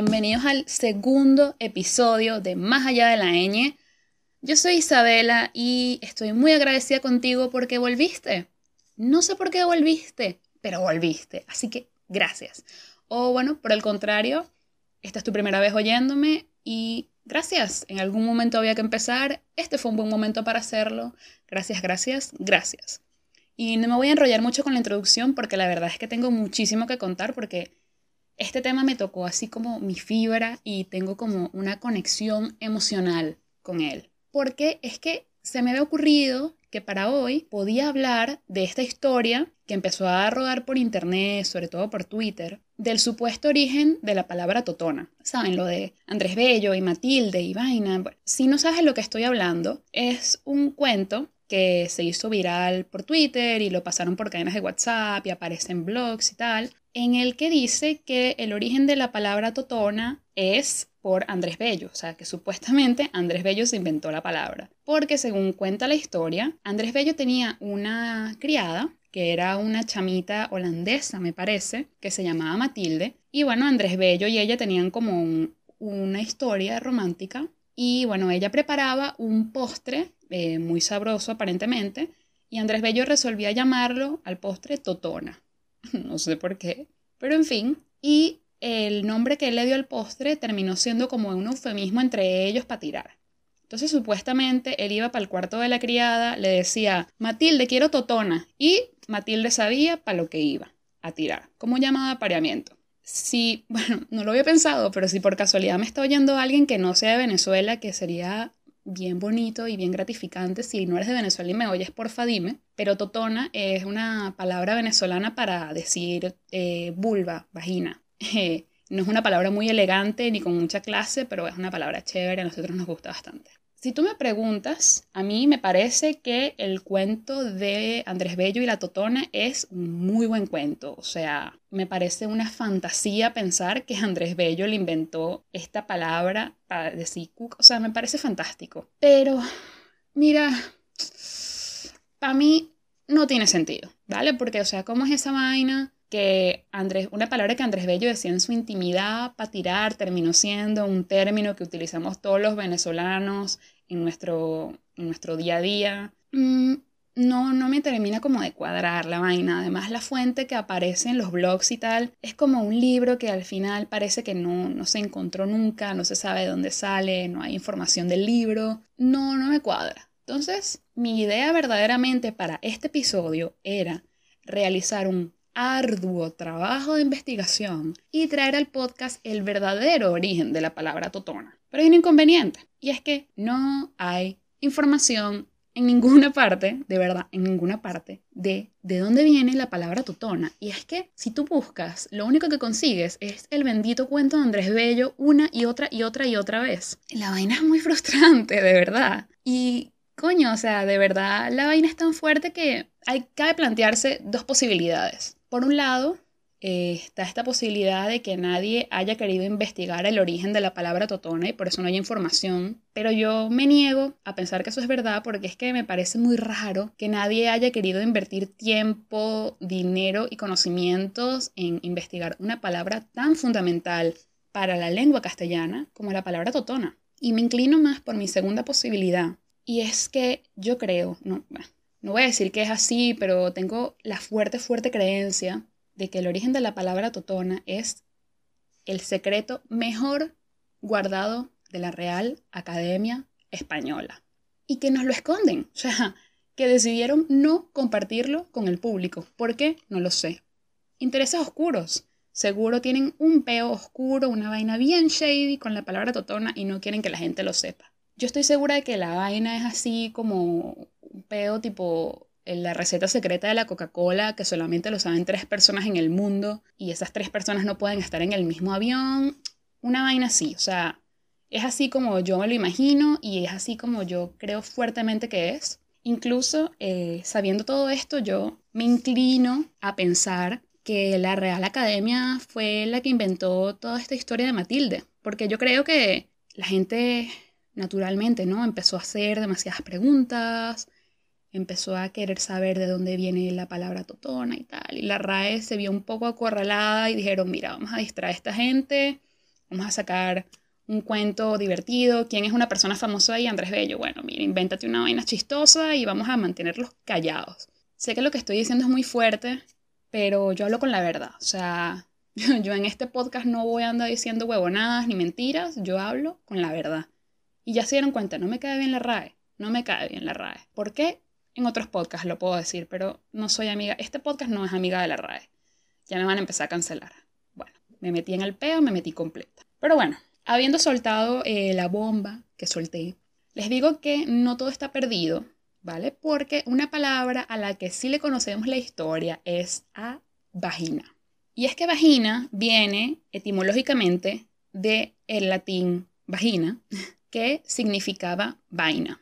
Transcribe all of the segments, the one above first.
Bienvenidos al segundo episodio de Más allá de la ñ. Yo soy Isabela y estoy muy agradecida contigo porque volviste. No sé por qué volviste, pero volviste, así que gracias. O bueno, por el contrario, esta es tu primera vez oyéndome y gracias. En algún momento había que empezar, este fue un buen momento para hacerlo. Gracias, gracias, gracias. Y no me voy a enrollar mucho con la introducción porque la verdad es que tengo muchísimo que contar porque este tema me tocó así como mi fibra y tengo como una conexión emocional con él. Porque es que se me había ocurrido que para hoy podía hablar de esta historia que empezó a rodar por internet, sobre todo por Twitter, del supuesto origen de la palabra totona. ¿Saben? Lo de Andrés Bello y Matilde y Vaina. si no sabes lo que estoy hablando, es un cuento que se hizo viral por Twitter y lo pasaron por cadenas de WhatsApp y aparece en blogs y tal, en el que dice que el origen de la palabra totona es por Andrés Bello, o sea que supuestamente Andrés Bello se inventó la palabra, porque según cuenta la historia, Andrés Bello tenía una criada que era una chamita holandesa, me parece, que se llamaba Matilde, y bueno, Andrés Bello y ella tenían como una historia romántica, y bueno, ella preparaba un postre eh, muy sabroso aparentemente, y Andrés Bello resolvía llamarlo al postre Totona. no sé por qué, pero en fin, y el nombre que él le dio al postre terminó siendo como un eufemismo entre ellos para tirar. Entonces supuestamente él iba para el cuarto de la criada, le decía, Matilde, quiero totona, y Matilde sabía para lo que iba, a tirar, como llamada apareamiento. Si, bueno, no lo había pensado, pero si por casualidad me está oyendo alguien que no sea de Venezuela, que sería bien bonito y bien gratificante. Si no eres de Venezuela y me oyes, porfa dime. Pero totona es una palabra venezolana para decir eh, vulva, vagina. no es una palabra muy elegante ni con mucha clase, pero es una palabra chévere, a nosotros nos gusta bastante. Si tú me preguntas, a mí me parece que el cuento de Andrés Bello y la Totona es un muy buen cuento. O sea, me parece una fantasía pensar que Andrés Bello le inventó esta palabra para decir O sea, me parece fantástico. Pero, mira, para mí no tiene sentido, ¿vale? Porque, o sea, ¿cómo es esa vaina? Que Andrés, una palabra que Andrés Bello decía en su intimidad para tirar terminó siendo un término que utilizamos todos los venezolanos en nuestro, en nuestro día a día. Mm, no, no me termina como de cuadrar la vaina. Además, la fuente que aparece en los blogs y tal es como un libro que al final parece que no, no se encontró nunca, no se sabe de dónde sale, no hay información del libro. No, no me cuadra. Entonces, mi idea verdaderamente para este episodio era realizar un arduo trabajo de investigación y traer al podcast el verdadero origen de la palabra totona. Pero hay un inconveniente, y es que no hay información en ninguna parte, de verdad, en ninguna parte, de de dónde viene la palabra totona. Y es que si tú buscas, lo único que consigues es el bendito cuento de Andrés Bello una y otra y otra y otra vez. La vaina es muy frustrante, de verdad. Y coño, o sea, de verdad, la vaina es tan fuerte que hay que plantearse dos posibilidades. Por un lado, eh, está esta posibilidad de que nadie haya querido investigar el origen de la palabra totona y por eso no hay información, pero yo me niego a pensar que eso es verdad porque es que me parece muy raro que nadie haya querido invertir tiempo, dinero y conocimientos en investigar una palabra tan fundamental para la lengua castellana como la palabra totona. Y me inclino más por mi segunda posibilidad, y es que yo creo, no, no voy a decir que es así, pero tengo la fuerte, fuerte creencia de que el origen de la palabra totona es el secreto mejor guardado de la Real Academia Española. Y que nos lo esconden, o sea, que decidieron no compartirlo con el público. ¿Por qué? No lo sé. Intereses oscuros. Seguro tienen un peo oscuro, una vaina bien shady con la palabra totona y no quieren que la gente lo sepa. Yo estoy segura de que la vaina es así como un pedo tipo la receta secreta de la Coca-Cola que solamente lo saben tres personas en el mundo y esas tres personas no pueden estar en el mismo avión. Una vaina así, o sea, es así como yo me lo imagino y es así como yo creo fuertemente que es. Incluso eh, sabiendo todo esto, yo me inclino a pensar que la Real Academia fue la que inventó toda esta historia de Matilde, porque yo creo que la gente naturalmente, ¿no? Empezó a hacer demasiadas preguntas, empezó a querer saber de dónde viene la palabra totona y tal. Y la RAE se vio un poco acorralada y dijeron, mira, vamos a distraer a esta gente vamos a sacar un cuento divertido. ¿Quién es una persona famosa ahí? Andrés Bello. Bueno, mira, invéntate una vaina chistosa y vamos a mantenerlos callados. Sé que lo que estoy diciendo es muy fuerte, pero yo hablo con la verdad. O sea, yo en este podcast no voy a andar diciendo huevonadas ni mentiras, yo hablo con la verdad. Y ya se dieron cuenta, no me cae bien la RAE, no me cae bien la RAE. ¿Por qué? En otros podcasts lo puedo decir, pero no soy amiga, este podcast no es amiga de la RAE. Ya me van a empezar a cancelar. Bueno, me metí en el peo, me metí completa. Pero bueno, habiendo soltado eh, la bomba que solté, les digo que no todo está perdido, ¿vale? Porque una palabra a la que sí le conocemos la historia es a vagina. Y es que vagina viene etimológicamente del el latín vagina, que significaba vaina.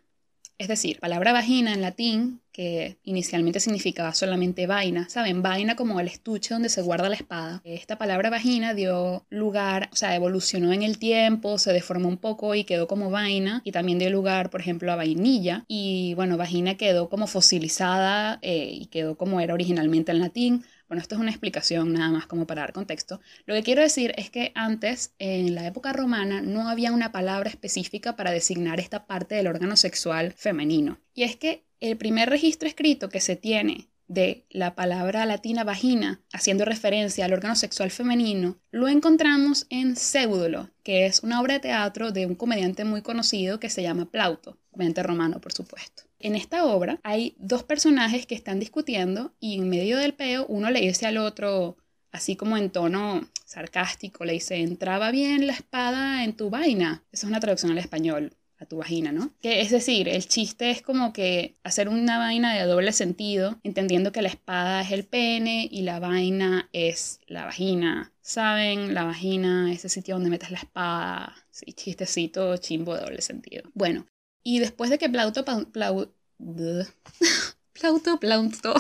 Es decir, palabra vagina en latín, que inicialmente significaba solamente vaina, ¿saben? Vaina como el estuche donde se guarda la espada. Esta palabra vagina dio lugar, o sea, evolucionó en el tiempo, se deformó un poco y quedó como vaina, y también dio lugar, por ejemplo, a vainilla. Y bueno, vagina quedó como fosilizada eh, y quedó como era originalmente en latín. Bueno, esto es una explicación nada más como para dar contexto. Lo que quiero decir es que antes, en la época romana, no había una palabra específica para designar esta parte del órgano sexual femenino. Y es que el primer registro escrito que se tiene de la palabra latina vagina, haciendo referencia al órgano sexual femenino, lo encontramos en Pseudulo, que es una obra de teatro de un comediante muy conocido que se llama Plauto, comediante romano, por supuesto. En esta obra hay dos personajes que están discutiendo y en medio del peo uno le dice al otro, así como en tono sarcástico, le dice, entraba bien la espada en tu vaina. Esa es una traducción al español a tu vagina, ¿no? Que es decir, el chiste es como que hacer una vaina de doble sentido, entendiendo que la espada es el pene y la vaina es la vagina. ¿Saben? La vagina, ese sitio donde metes la espada. Sí, chistecito chimbo de doble sentido. Bueno, y después de que Plauto, Plauto, Plauto,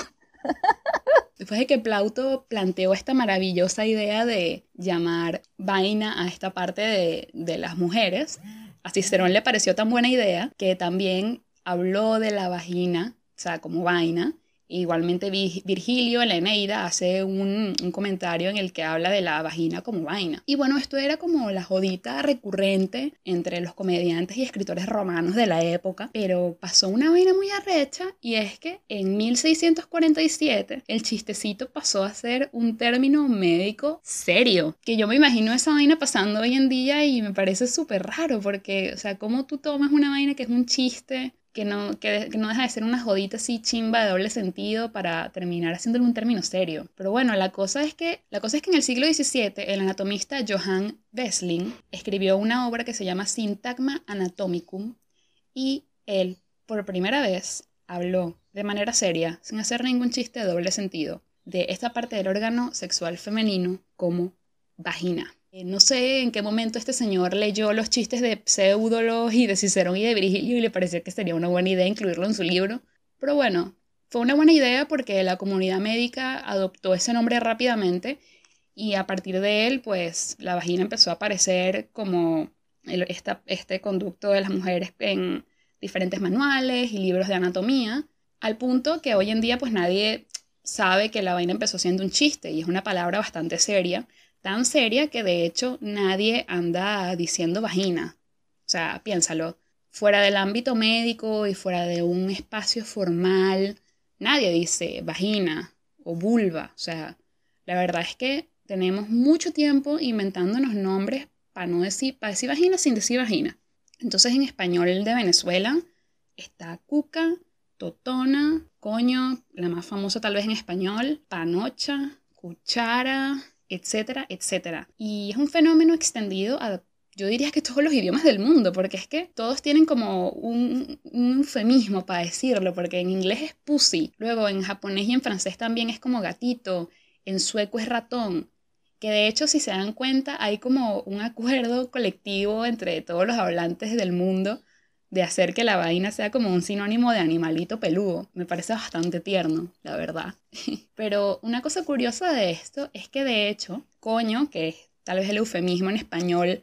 después de que Plauto planteó esta maravillosa idea de llamar vaina a esta parte de, de las mujeres, a Cicerón le pareció tan buena idea que también habló de la vagina, o sea, como vaina, Igualmente Virgilio en la Eneida hace un, comentario en el que habla de la vagina como vaina. Y bueno, esto era como la jodita recurrente entre los comediantes y escritores romanos de la época, pero pasó una vaina muy arrecha y es que en 1647 el chistecito pasó a ser un término médico serio, que yo me imagino esa vaina pasando hoy en día y me parece súper raro porque, o sea, ¿cómo tú tomas una vaina que es un chiste que no, no deja de ser una jodita así chimba de doble sentido para terminar haciéndole un término serio. Pero bueno, la cosa es que, la cosa es que en el siglo XVII el anatomista Johann Wessling escribió una obra que se llama Syntagma Anatomicum y él, por primera vez, habló de manera seria, sin hacer ningún chiste de doble sentido, de esta parte del órgano sexual femenino como vagina. Eh, no sé en qué momento este señor leyó los chistes de Pseudolos y de Cicerón y de Virgilio y le pareció que sería una buena idea incluirlo en su libro. Pero bueno, fue una buena idea porque la comunidad médica adoptó ese nombre rápidamente y a partir de él, pues la vagina empezó a aparecer como este conducto de las mujeres en diferentes manuales y libros de anatomía, al punto que hoy en día pues nadie sabe que la vaina empezó siendo un chiste y es una palabra bastante seria tan seria que de hecho nadie anda diciendo vagina. O sea, piénsalo, fuera del ámbito médico y fuera de un espacio formal, nadie dice vagina o vulva. O sea, la verdad es que tenemos mucho tiempo inventándonos nombres para no decir, para decir vagina sin decir vagina. Entonces en español de Venezuela está cuca, totona, coño, la más famosa tal vez en español, panocha, cuchara, etcétera, etcétera. Y es un fenómeno extendido a yo diría que todos los idiomas del mundo, porque es que todos tienen como un, un, eufemismo para decirlo, porque en inglés es pussy, luego en japonés y en francés también es como gatito, en sueco es ratón, que de hecho si se dan cuenta hay como un acuerdo colectivo entre todos los hablantes del mundo de hacer que la vaina sea como un sinónimo de animalito peludo. Me parece bastante tierno, la verdad. Pero una cosa curiosa de esto es que de hecho, coño, que es tal vez el eufemismo en español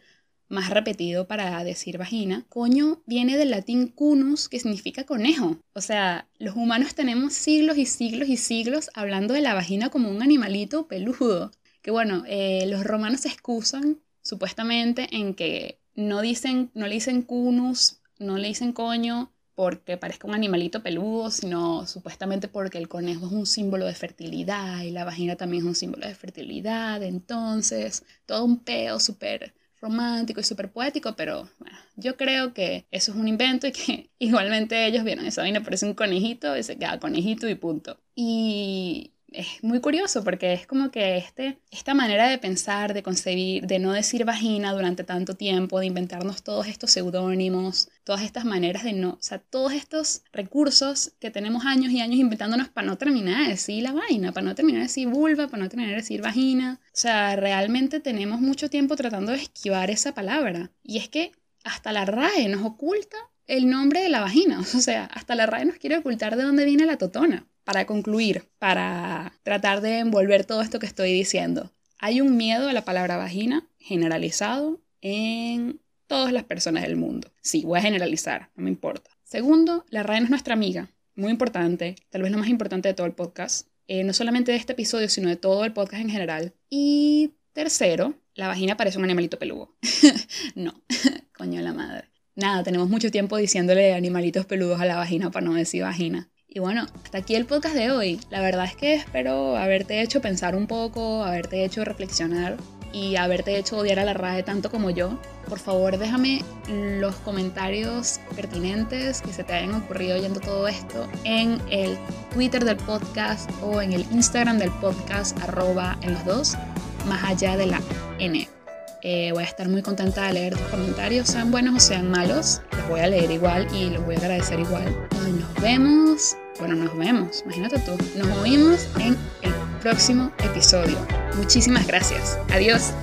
más repetido para decir vagina, coño viene del latín cunus, que significa conejo. O sea, los humanos tenemos siglos y siglos y siglos hablando de la vagina como un animalito peludo. Que bueno, eh, los romanos se excusan supuestamente en que no dicen, no le dicen cunus, no le dicen coño porque parezca un animalito peludo, sino supuestamente porque el conejo es un símbolo de fertilidad y la vagina también es un símbolo de fertilidad. Entonces, todo un peo súper romántico y súper poético, pero bueno, yo creo que eso es un invento y que igualmente ellos vieron esa vaina, parece un conejito y se queda conejito y punto. Y es muy curioso porque es como que este, esta manera de pensar, de concebir, de no decir vagina durante tanto tiempo, de inventarnos todos estos seudónimos, todas estas maneras de no, o sea, todos estos recursos que tenemos años y años inventándonos para no terminar de decir la vaina, para no terminar de decir vulva, para no terminar de decir vagina. O sea, realmente tenemos mucho tiempo tratando de esquivar esa palabra. Y es que hasta la RAE nos oculta el nombre de la vagina, o sea, hasta la RAE nos quiere ocultar de dónde viene la totona para concluir, para tratar de envolver todo esto que estoy diciendo. Hay un miedo a la palabra vagina generalizado en todas las personas del mundo. Sí, voy a generalizar, no me importa. Segundo, la RAE no es nuestra amiga. Muy importante, tal vez lo más importante de todo el podcast. Eh, no solamente de este episodio, sino de todo el podcast en general. Y tercero, la vagina parece un animalito peludo. no, coño la madre. Nada, tenemos mucho tiempo diciéndole animalitos peludos a la vagina para no decir vagina. Y bueno, hasta aquí el podcast de hoy. La verdad es que espero haberte hecho pensar un poco, haberte hecho reflexionar y haberte hecho odiar a la RAE tanto como yo. Por favor, déjame los comentarios pertinentes que se te hayan ocurrido oyendo todo esto en el Twitter del podcast o en el Instagram del podcast, arroba en los dos, más allá de la N. Eh, voy a estar muy contenta de leer tus comentarios, sean buenos o sean malos. Los voy a leer igual y los voy a agradecer igual. Nos vemos bueno, nos vemos, imagínate tú. Nos oímos en el próximo episodio. Muchísimas gracias. Adiós.